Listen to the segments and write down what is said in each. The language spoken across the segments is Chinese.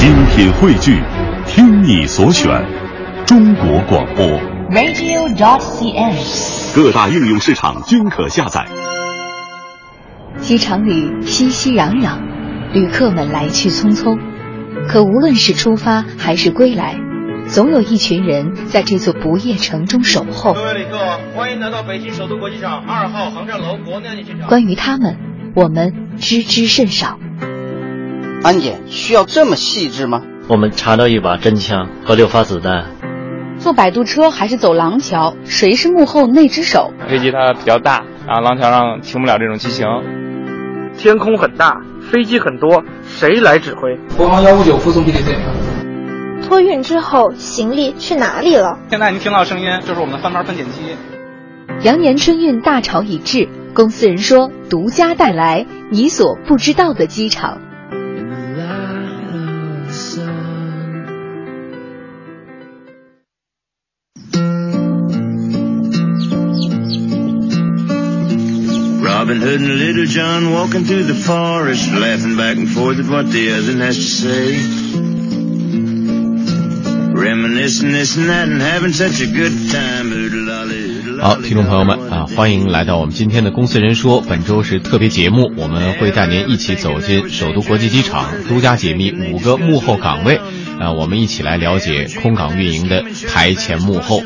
精品汇聚，听你所选，中国广播。radio.dot.cn，。各大应用市场均可下载。机场里熙熙攘攘，旅客们来去匆匆。可无论是出发还是归来，总有一群人在这座不夜城中守候。各位旅客，欢迎来到北京首都国际机场二号航站楼国内安检现场。关于他们，我们知之甚少。安检需要这么细致吗？我们查到一把真枪和六发子弹。坐摆渡车还是走廊桥？谁是幕后那只手？飞机它比较大，然后廊桥上停不了这种机型。天空很大，飞机很多，谁来指挥？国航幺五九附送 PDC。托运之后，行李去哪里了？现在您听到声音，就是我们的翻班分拣机。羊年春运大潮已至，公司人说独家带来你所不知道的机场。Robin Hood and Little John walking through the forest, laughing back and forth at what the other has to say. Reminiscing this and that and having such a good time. Oodle-lolly, 好，听众朋友们啊，欢迎来到我们今天的《公司人说》，本周是特别节目，我们会带您一起走进首都国际机场，独家解密五个幕后岗位，啊，我们一起来了解空港运营的台前幕后。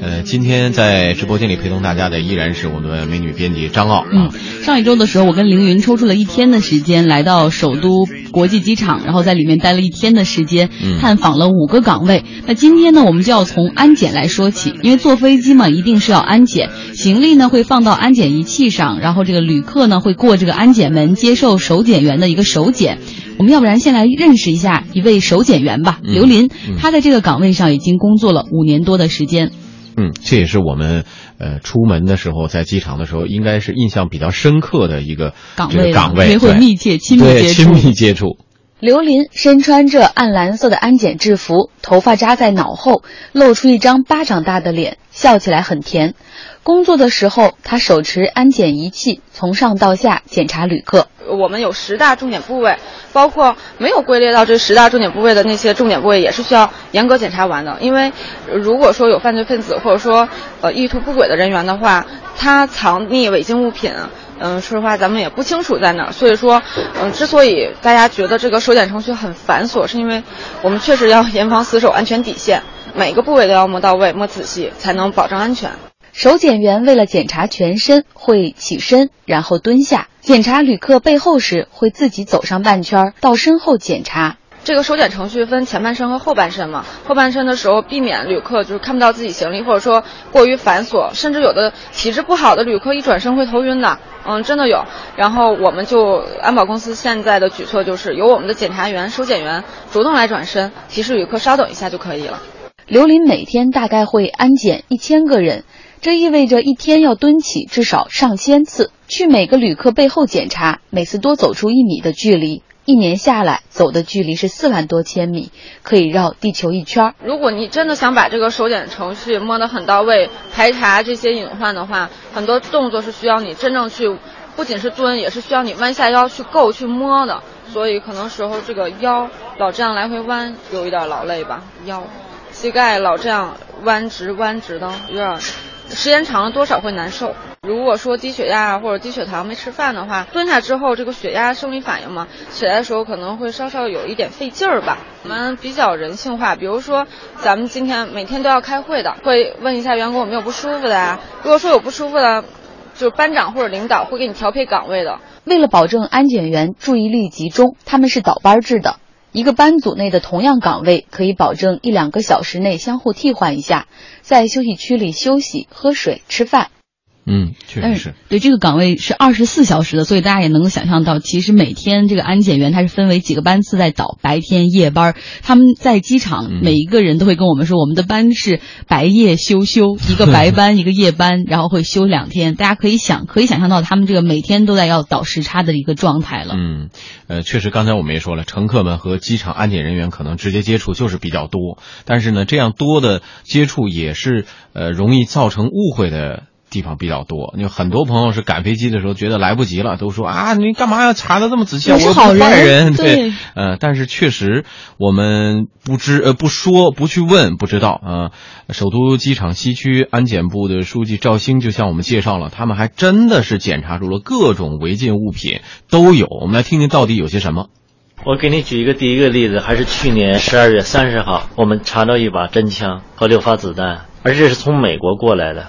呃，今天在直播间里陪同大家的依然是我们的美女编辑张奥。嗯，上一周的时候，我跟凌云抽出了一天的时间，来到首都国际机场，然后在里面待了一天的时间，探访了五个岗位。那今天呢，我们就要从安检来说起，因为坐飞机嘛，一定是要安检，行李呢会放到安检仪器上，然后这个旅客呢会过这个安检门，接受手检员的一个手检。我们要不然先来认识一下一位手检员吧，刘林，他在这个岗位上已经工作了五年多的时间。嗯，这也是我们呃出门的时候，在机场的时候，应该是印象比较深刻的一个岗位，岗位，因为会密切、亲密接触。亲密接触。刘林身穿着暗蓝色的安检制服，头发扎在脑后，露出一张巴掌大的脸，笑起来很甜。工作的时候，他手持安检仪器，从上到下检查旅客。我们有十大重点部位，包括没有归列到这十大重点部位的那些重点部位，也是需要严格检查完的。因为如果说有犯罪分子或者说呃意图不轨的人员的话，他藏匿违禁物品，嗯，说实话咱们也不清楚在哪儿。所以说，嗯，之所以大家觉得这个手检程序很繁琐，是因为我们确实要严防死守安全底线，每个部位都要摸到位、摸仔细，才能保证安全。手检员为了检查全身，会起身，然后蹲下。检查旅客背后时，会自己走上半圈，到身后检查。这个收检程序分前半身和后半身嘛。后半身的时候，避免旅客就是看不到自己行李，或者说过于繁琐，甚至有的体质不好的旅客一转身会头晕的。嗯，真的有。然后我们就安保公司现在的举措就是由我们的检查员、收检员主动来转身，提示旅客稍等一下就可以了。刘林每天大概会安检一千个人。这意味着一天要蹲起至少上千次，去每个旅客背后检查，每次多走出一米的距离。一年下来，走的距离是四万多千米，可以绕地球一圈。如果你真的想把这个手检程序摸得很到位，排查这些隐患的话，很多动作是需要你真正去，不仅是蹲，也是需要你弯下腰去够去摸的。所以可能时候这个腰老这样来回弯，有一点劳累吧。腰、膝盖老这样弯直弯直的，有点。时间长了多少会难受。如果说低血压或者低血糖没吃饭的话，蹲下之后这个血压生理反应嘛，起来的时候可能会稍稍有一点费劲儿吧。我们比较人性化，比如说咱们今天每天都要开会的，会问一下员工有没有不舒服的呀。如果说有不舒服的，就是班长或者领导会给你调配岗位的。为了保证安检员注意力集中，他们是倒班制的。一个班组内的同样岗位可以保证一两个小时内相互替换一下，在休息区里休息、喝水、吃饭。嗯，确实是。对，这个岗位是二十四小时的，所以大家也能够想象到，其实每天这个安检员他是分为几个班次在倒，白天夜班。他们在机场每一个人都会跟我们说，我们的班是白夜休休，一个白班，一个夜班，然后会休两天。大家可以想，可以想象到他们这个每天都在要倒时差的一个状态了。嗯，呃，确实，刚才我们也说了，乘客们和机场安检人员可能直接接触就是比较多，但是呢，这样多的接触也是呃容易造成误会的。地方比较多。有很多朋友是赶飞机的时候觉得来不及了，都说啊，你干嘛要查的这么仔细？我是好人，对，呃，但是确实我们不知呃不说不去问不知道啊。首都机场西区安检部的书记赵兴就向我们介绍了，他们还真的是检查出了各种违禁物品都有。我们来听听到底有些什么。我给你举一个第一个例子，还是去年十二月三十号，我们查到一把真枪和六发子弹，而且是从美国过来的，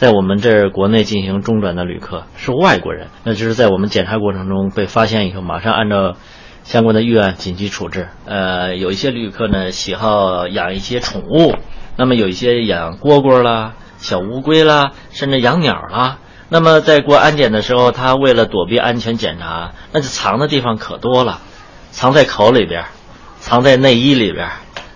在我们这儿国内进行中转的旅客是外国人，那就是在我们检查过程中被发现以后，马上按照相关的预案紧急处置。呃，有一些旅客呢喜好养一些宠物，那么有一些养蝈蝈啦、小乌龟啦，甚至养鸟啦。那么在过安检的时候，他为了躲避安全检查，那就藏的地方可多了。藏在口里边，藏在内衣里边，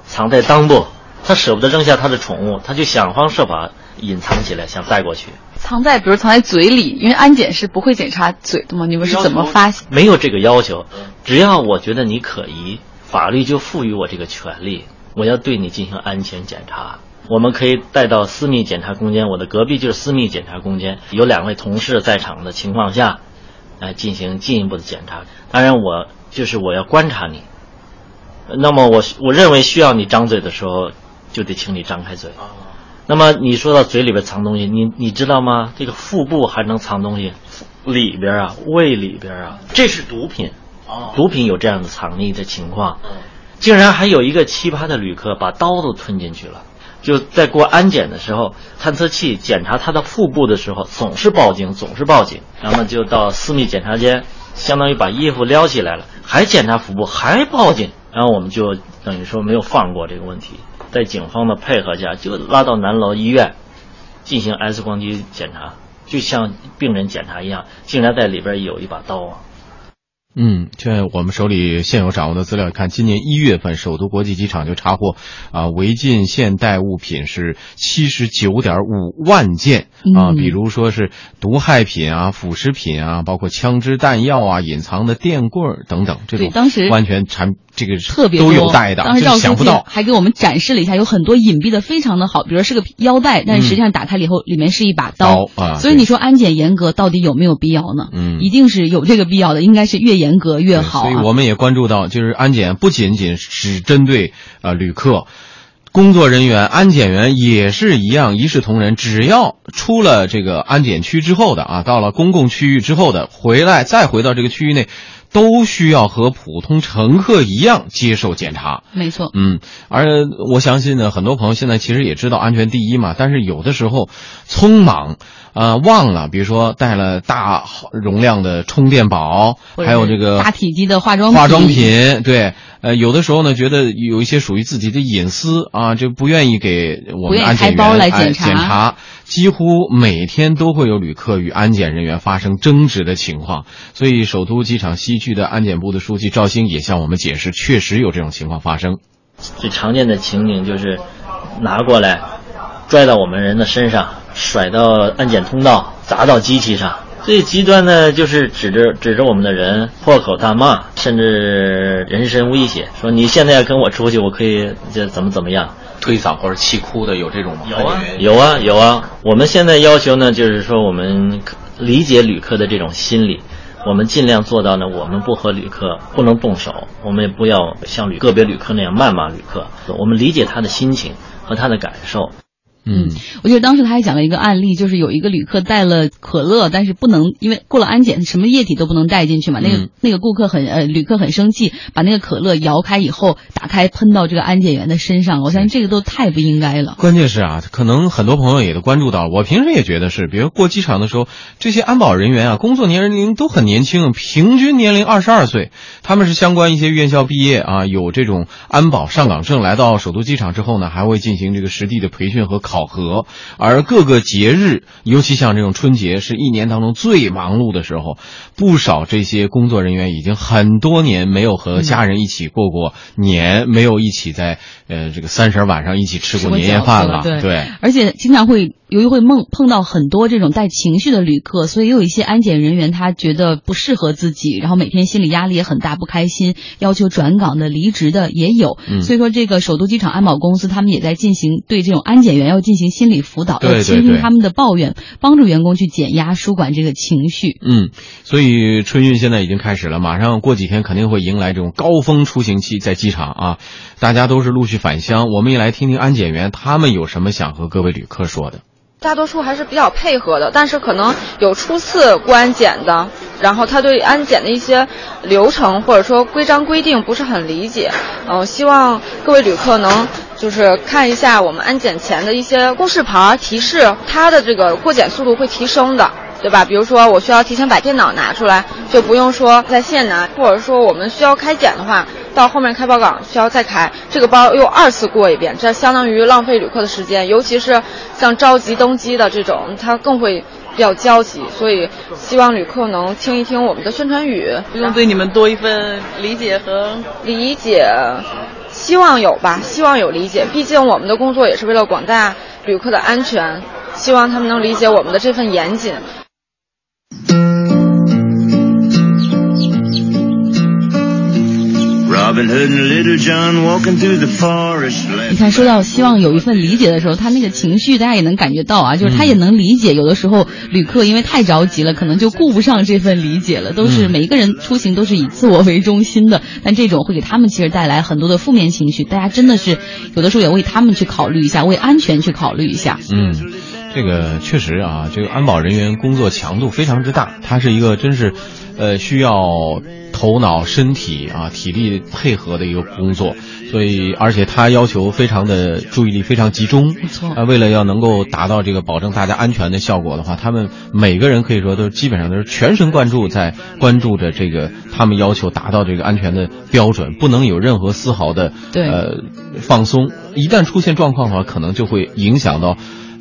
藏在裆部。他舍不得扔下他的宠物，他就想方设法隐藏起来，想带过去。藏在，比如藏在嘴里，因为安检是不会检查嘴的嘛。你们是怎么发现？没有这个要求，只要我觉得你可疑，法律就赋予我这个权利，我要对你进行安全检查。我们可以带到私密检查空间，我的隔壁就是私密检查空间，有两位同事在场的情况下，来进行进一步的检查。当然我。就是我要观察你，那么我我认为需要你张嘴的时候，就得请你张开嘴。那么你说到嘴里边藏东西，你你知道吗？这个腹部还能藏东西，里边啊，胃里边啊，这是毒品。毒品有这样的藏匿的情况，竟然还有一个奇葩的旅客把刀都吞进去了。就在过安检的时候，探测器检查他的腹部的时候，总是报警，总是报警。然后就到私密检查间。相当于把衣服撩起来了，还检查腹部，还报警，然后我们就等于说没有放过这个问题，在警方的配合下，就拉到南楼医院进行 X 光机检查，就像病人检查一样，竟然在里边有一把刀啊！嗯，现在我们手里现有掌握的资料看，今年一月份首都国际机场就查获啊违禁现代物品是七十九点五万件啊，比如说是毒害品啊、腐蚀品啊，包括枪支弹药啊、隐藏的电棍等等，这种当时完全产这个特别都有带的，当时想不到，还给我们展示了一下，有很多隐蔽的非常的好，比如是个腰带，但是实际上打开了以后，里面是一把刀啊。所以你说安检严格到底有没有必要呢？嗯，一定是有这个必要的，应该是越严严格越好。所以我们也关注到，就是安检不仅仅只针对啊旅客，工作人员、安检员也是一样，一视同仁。只要出了这个安检区之后的啊，到了公共区域之后的，回来再回到这个区域内。都需要和普通乘客一样接受检查，没错。嗯，而我相信呢，很多朋友现在其实也知道安全第一嘛，但是有的时候匆忙，呃，忘了，比如说带了大容量的充电宝，还有这个大体积的化妆化妆品，对。呃，有的时候呢，觉得有一些属于自己的隐私啊，就不愿意给我们安检员来检查。几乎每天都会有旅客与安检人员发生争执的情况，所以首都机场西区的安检部的书记赵兴也向我们解释，确实有这种情况发生。最常见的情景就是拿过来，拽到我们人的身上，甩到安检通道，砸到机器上。最极端的就是指着指着我们的人破口大骂，甚至人身威胁，说你现在要跟我出去，我可以这怎么怎么样，推搡或者气哭的有这种吗？有啊，有啊，有啊。我们现在要求呢，就是说我们理解旅客的这种心理，我们尽量做到呢，我们不和旅客不能动手，我们也不要像旅个别旅客那样谩骂旅客，我们理解他的心情和他的感受。嗯，我记得当时他还讲了一个案例，就是有一个旅客带了可乐，但是不能，因为过了安检，什么液体都不能带进去嘛。那个那个顾客很呃，旅客很生气，把那个可乐摇开以后，打开喷到这个安检员的身上。我相信这个都太不应该了。关键是啊，可能很多朋友也都关注到，我平时也觉得是，比如过机场的时候，这些安保人员啊，工作年龄都很年轻，平均年龄二十二岁，他们是相关一些院校毕业啊，有这种安保上岗证，来到首都机场之后呢，还会进行这个实地的培训和考。考核，而各个节日，尤其像这种春节，是一年当中最忙碌的时候。不少这些工作人员已经很多年没有和家人一起过过年，没有一起在呃这个三十晚上一起吃过年夜饭了。对，而且经常会由于会梦碰到很多这种带情绪的旅客，所以也有一些安检人员他觉得不适合自己，然后每天心理压力也很大，不开心，要求转岗的、离职的也有。嗯所以说，这个首都机场安保公司他们也在进行对这种安检员要进行心理辅导，要倾听他们的抱怨，帮助员工去减压、舒缓这个情绪。嗯，所以春运现在已经开始了，马上过几天肯定会迎来这种高峰出行期，在机场啊，大家都是陆续返乡。我们也来听听安检员他们有什么想和各位旅客说的。大多数还是比较配合的，但是可能有初次过安检的，然后他对安检的一些流程或者说规章规定不是很理解。嗯、希望各位旅客能就是看一下我们安检前的一些公示牌提示，它的这个过检速度会提升的。对吧？比如说，我需要提前把电脑拿出来，就不用说在线拿，或者说我们需要开检的话，到后面开包岗需要再开，这个包又二次过一遍，这相当于浪费旅客的时间，尤其是像着急登机的这种，他更会比较焦急，所以希望旅客能听一听我们的宣传语，不用对你们多一份理解和理解，希望有吧，希望有理解，毕竟我们的工作也是为了广大旅客的安全，希望他们能理解我们的这份严谨。你看，说到希望有一份理解的时候，他那个情绪大家也能感觉到啊，就是他也能理解。有的时候旅客因为太着急了，可能就顾不上这份理解了。都是嗯每一个人出行都是以自我为中心的，但这种会给他们其实带来很多的负面情绪。大家真的是有的时候也为他们去考虑一下，为安全去考虑一下。嗯，这个确实啊，这个安保人员工作强度非常之大，它是一个真是，呃，需要头脑、身体啊、体力配合的一个工作，所以而且他要求非常的注意力非常集中。没错啊，为了要能够达到这个保证大家安全的效果的话，他们每个人可以说都基本上都是全神贯注在关注着这个他们要求达到这个安全的标准，不能有任何丝毫的呃放松。一旦出现状况的话，可能就会影响到。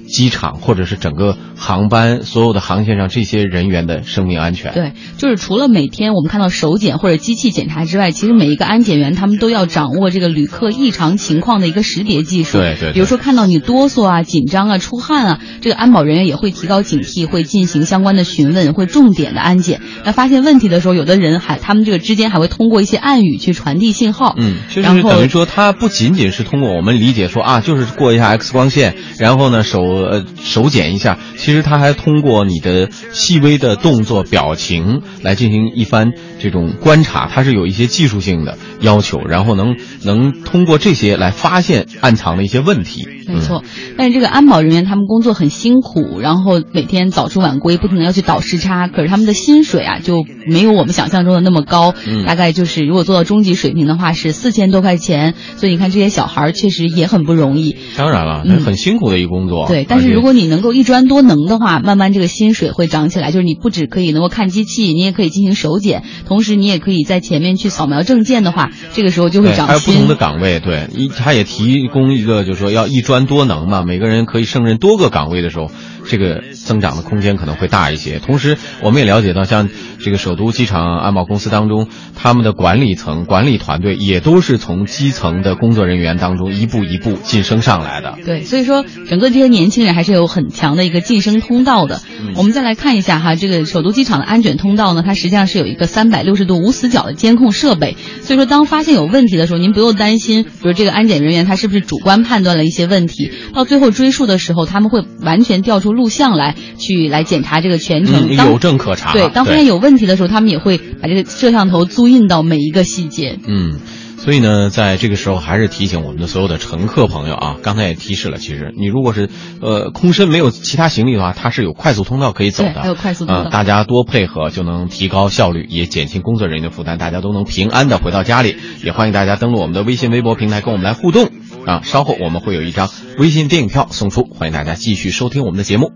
机场或者是整个航班所有的航线上这些人员的生命安全。对，就是除了每天我们看到手检或者机器检查之外，其实每一个安检员他们都要掌握这个旅客异常情况的一个识别技术。对对对比如说看到你哆嗦啊、紧张啊、出汗啊，这个安保人员也会提高警惕，会进行相关的询问，会重点的安检。那发现问题的时候，有的人还他们这个之间还会通过一些暗语去传递信号。嗯，就是等于说，他不仅仅是通过我们理解说啊，就是过一下 X 光线，然后呢手呃手检一下，其实他还通过你的细微的动作、表情来进行一番这种观察，它是有一些技术性的要求，然后能能通过这些来发现暗藏的一些问题。没错，但是这个安保人员他们工作很辛苦，然后每天早出晚归，不停的要去倒时差，可是他们的薪水啊就没有我们想象中的那么高，嗯大概就是如果做到中级水平的话是四千多块钱，所以你看这些小孩儿确实也很不容易。当然了，嗯很辛苦的一个工作。对，但是如果你能够一专多能的话，慢慢这个薪水会涨起来。就是你不只可以能够看机器，你也可以进行手检，同时你也可以在前面去扫描证件的话，这个时候就会对，涨薪。还有不同的岗位，对，一他也提供一个，就是说要一专多能嘛，每个人可以胜任多个岗位的时候，这个增长的空间可能会大一些。同时，我们也了解到，像这个首都机场安保公司当中，他们的管理层、管理团队也都是从基层的工作人员当中一步一步晋升上来的。对，所以说整个这些年轻人还是有很强的一个晋升通道的。嗯我们再来看一下哈，这个首都机场的安检通道呢，它实际上是有一个三百六十度无死角的监控设备，所以说当发现有问题的时候，您不用担心，比如这个安检人员他是不是主观判断了一些问题，到最后追溯的时候，他们会完全调出录像来去来检查这个全程，嗯有证可查。对，当发现有问题的时候，他们也会把这个摄像头租印到每一个细节。嗯，所以呢，在这个时候还是提醒我们的所有的乘客朋友啊，刚才也提示了，其实你如果是呃空身没有其他行李的话，它是有快速通道可以走的，还有快速通道呃，大家多配合就能提高效率，也减轻工作人员的负担，大家都能平安的回到家里。也欢迎大家登录我们的微信、微博平台跟我们来互动啊。稍后我们会有一张微信电影票送出，欢迎大家继续收听我们的节目。